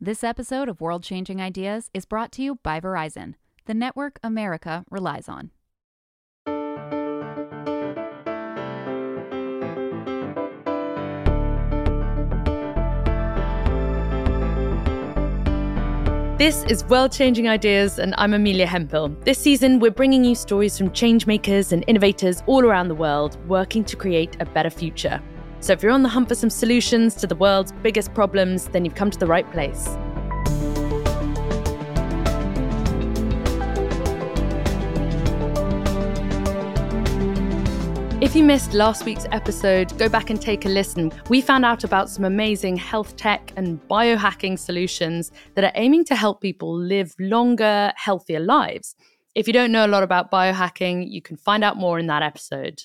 This episode of World Changing Ideas is brought to you by Verizon, the network America relies on. This is World Changing Ideas, and I'm Amelia Hempel. This season, we're bringing you stories from changemakers and innovators all around the world working to create a better future. So, if you're on the hunt for some solutions to the world's biggest problems, then you've come to the right place. If you missed last week's episode, go back and take a listen. We found out about some amazing health tech and biohacking solutions that are aiming to help people live longer, healthier lives. If you don't know a lot about biohacking, you can find out more in that episode.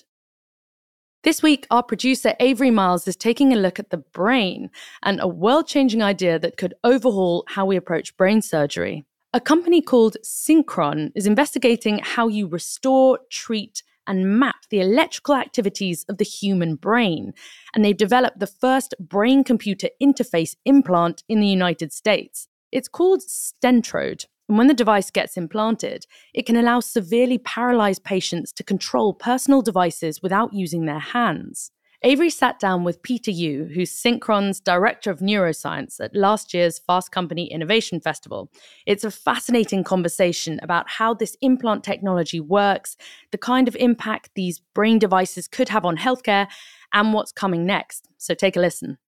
This week, our producer Avery Miles is taking a look at the brain and a world changing idea that could overhaul how we approach brain surgery. A company called Synchron is investigating how you restore, treat, and map the electrical activities of the human brain. And they've developed the first brain computer interface implant in the United States. It's called Stentrode. And when the device gets implanted, it can allow severely paralyzed patients to control personal devices without using their hands. Avery sat down with Peter Yoo, who's Synchron's Director of Neuroscience at last year's Fast Company Innovation Festival. It's a fascinating conversation about how this implant technology works, the kind of impact these brain devices could have on healthcare, and what's coming next. So take a listen.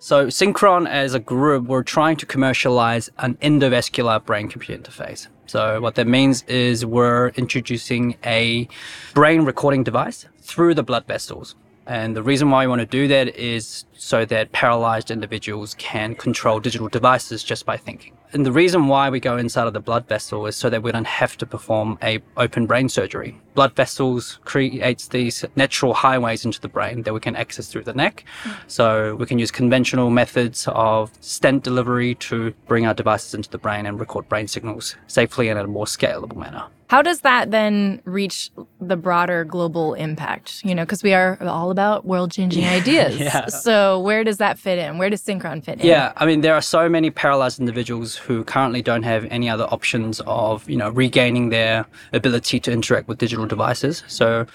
So, Synchron as a group, we're trying to commercialize an endovascular brain computer interface. So, what that means is we're introducing a brain recording device through the blood vessels. And the reason why we want to do that is so that paralyzed individuals can control digital devices just by thinking. And the reason why we go inside of the blood vessel is so that we don't have to perform a open brain surgery. Blood vessels creates these natural highways into the brain that we can access through the neck. Mm. So we can use conventional methods of stent delivery to bring our devices into the brain and record brain signals safely and in a more scalable manner. How does that then reach the broader global impact? You know, because we are all about world changing ideas. Yeah. So, where does that fit in? Where does Synchron fit in? Yeah, I mean, there are so many paralyzed individuals who currently don't have any other options of, you know, regaining their ability to interact with digital devices. So,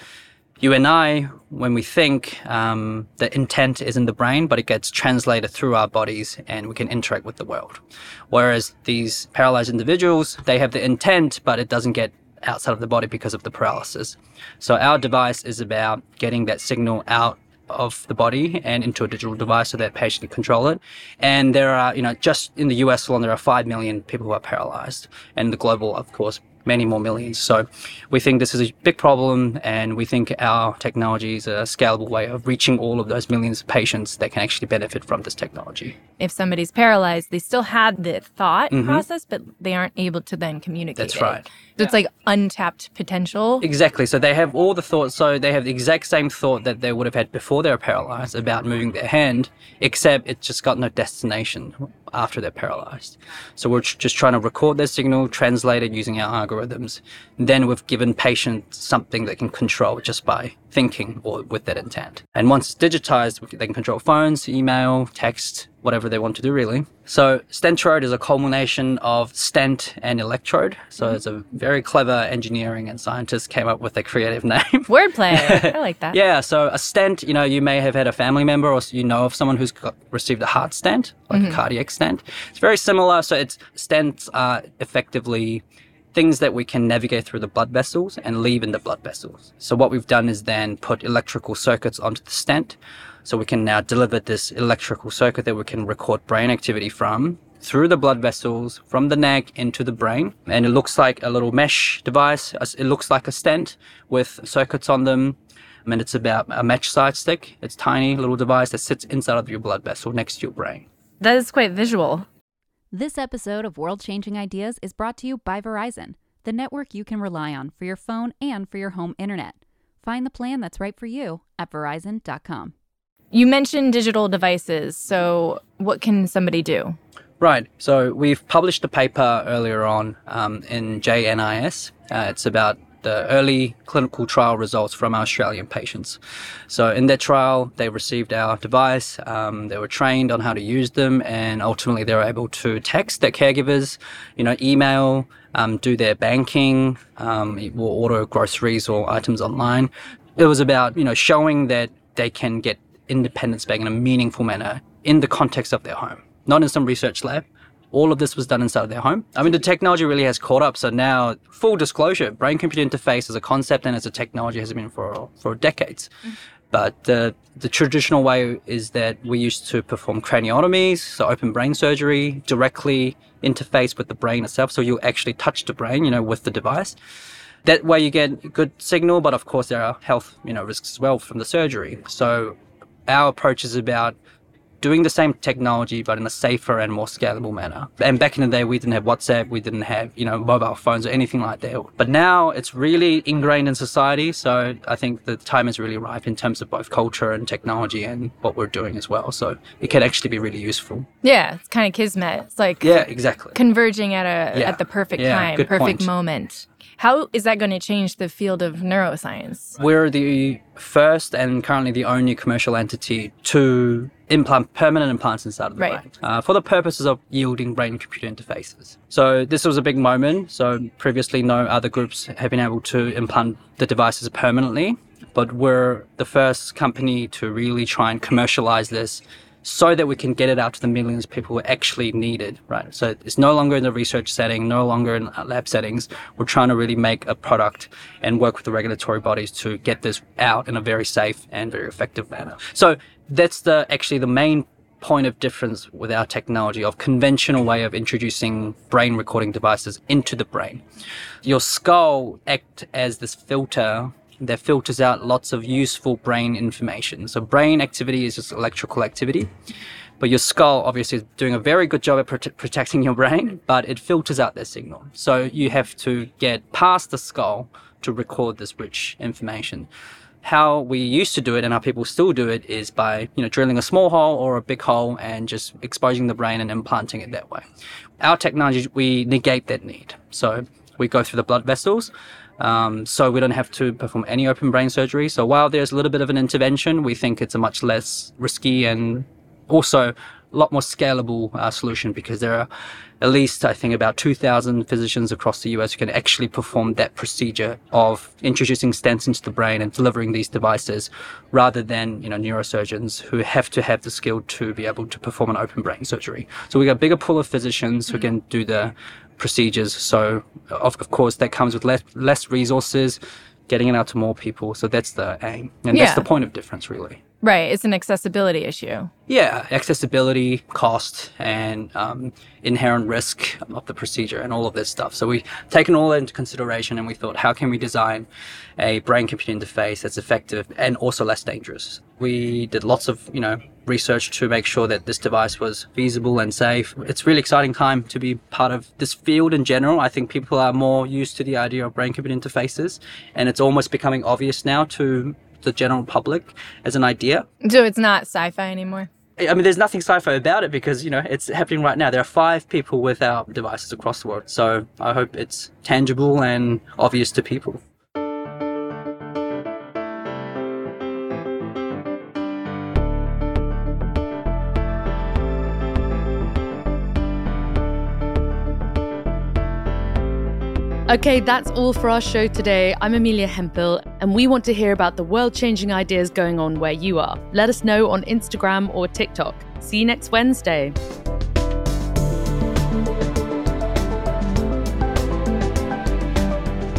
you and I, when we think, um, the intent is in the brain, but it gets translated through our bodies and we can interact with the world. Whereas these paralyzed individuals, they have the intent, but it doesn't get outside of the body because of the paralysis. So our device is about getting that signal out of the body and into a digital device so that patient can control it. And there are, you know, just in the US alone, there are 5 million people who are paralyzed. And the global, of course, many more millions. So we think this is a big problem and we think our technology is a scalable way of reaching all of those millions of patients that can actually benefit from this technology. If somebody's paralyzed, they still had the thought process, but they aren't able to then communicate. Mm-hmm. That's it. right. So it's like untapped potential. Exactly. So they have all the thoughts. So they have the exact same thought that they would have had before they were paralyzed about moving their hand, except it's just got no destination after they're paralyzed. So we're just trying to record their signal, translate it using our algorithms. Then we've given patients something they can control just by thinking or with that intent. And once it's digitized, they can control phones, email, text, whatever they want to do really. So Stentrode is a culmination of stent and electrode. So mm-hmm. it's a very clever engineering and scientists came up with a creative name. Wordplay. I like that. Yeah, so a stent, you know, you may have had a family member or you know of someone who's got, received a heart stent, like a mm-hmm. cardiac stent. It's very similar. So it's stents are effectively things that we can navigate through the blood vessels and leave in the blood vessels. So what we've done is then put electrical circuits onto the stent. So we can now deliver this electrical circuit that we can record brain activity from through the blood vessels from the neck into the brain. And it looks like a little mesh device. It looks like a stent with circuits on them. I mean, it's about a match size stick. It's tiny little device that sits inside of your blood vessel next to your brain. That is quite visual. This episode of World Changing Ideas is brought to you by Verizon, the network you can rely on for your phone and for your home internet. Find the plan that's right for you at verizon.com. You mentioned digital devices. So, what can somebody do? Right. So we've published a paper earlier on um, in JNIS. Uh, it's about the early clinical trial results from Australian patients. So in that trial, they received our device, um, they were trained on how to use them, and ultimately they were able to text their caregivers, you know, email, um, do their banking, um, or order groceries or items online. It was about you know showing that they can get independence back in a meaningful manner in the context of their home, not in some research lab. All of this was done inside of their home. I mean, the technology really has caught up. So now, full disclosure, brain computer interface as a concept and as a technology has been for for decades. Mm-hmm. But the the traditional way is that we used to perform craniotomies, so open brain surgery, directly interface with the brain itself. So you actually touch the brain, you know, with the device. That way you get good signal, but of course there are health, you know, risks as well from the surgery. So our approach is about doing the same technology but in a safer and more scalable manner. And back in the day, we didn't have WhatsApp, we didn't have you know mobile phones or anything like that. But now it's really ingrained in society. So I think the time is really ripe in terms of both culture and technology and what we're doing as well. So it can actually be really useful. Yeah, it's kind of kismet. It's like Yeah, exactly. converging at a Yeah. at the perfect Yeah, time, perfect point. moment. How is that going to change the field of neuroscience? We're the first and currently the only commercial entity to implant permanent implants inside of the Right. brain uh, for the purposes of yielding brain computer interfaces. So this was a big moment. So previously, no other groups have been able to implant the devices permanently, but we're the first company to really try and commercialize this so that we can get it out to the millions of people who actually need it, right? So it's no longer in the research setting, no longer in lab settings. We're trying to really make a product and work with the regulatory bodies to get this out in a very safe and very effective manner. So that's the actually the main point of difference with our technology of conventional way of introducing brain recording devices into the brain. Your skull act as this filter that filters out lots of useful brain information. So brain activity is just electrical activity. But your skull obviously is doing a very good job at prote- protecting your brain, but it filters out that signal. So you have to get past the skull to record this rich information. How we used to do it and how people still do it is by, you know, drilling a small hole or a big hole and just exposing the brain and implanting it that way. Our technology, we negate that need. So we go through the blood vessels. Um, so we don't have to perform any open brain surgery. So while there's a little bit of an intervention, we think it's a much less risky and also a lot more scalable uh, solution because there are at least, I think, about 2,000 physicians across the US who can actually perform that procedure of introducing stents into the brain and delivering these devices rather than, you know, neurosurgeons who have to have the skill to be able to perform an open brain surgery. So we got a bigger pool of physicians who can do the procedures. So, of, of course, that comes with less, less resources, getting it out to more people. So that's the aim. And Yeah. that's the point of difference, really. Right, it's an accessibility issue. Yeah, accessibility, cost, and um, inherent risk of the procedure and all of this stuff. So we've taken all that into consideration and we thought, how can we design a brain computer interface that's effective and also less dangerous? We did lots of, you know, research to make sure that this device was feasible and safe. It's really exciting time to be part of this field in general. I think people are more used to the idea of brain computer interfaces and it's almost becoming obvious now to the general public as an idea. So it's not sci-fi anymore. I mean, there's nothing sci-fi about it because you know it's happening right now. There are five people with our devices across the world, so I hope it's tangible and obvious to people. Okay, that's all for our show today. I'm Amelia Hempel, and we want to hear about the world changing ideas going on where you are. Let us know on Instagram or TikTok. See you next Wednesday.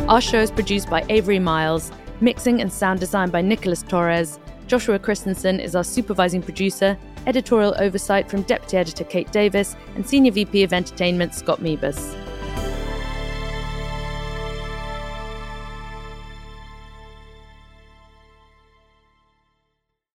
Our show is produced by Avery Miles, mixing and sound design by Nicholas Torres. Joshua Christensen is our supervising producer, editorial oversight from Deputy Editor Kate Davis, and Senior VP of Entertainment Scott Meebus.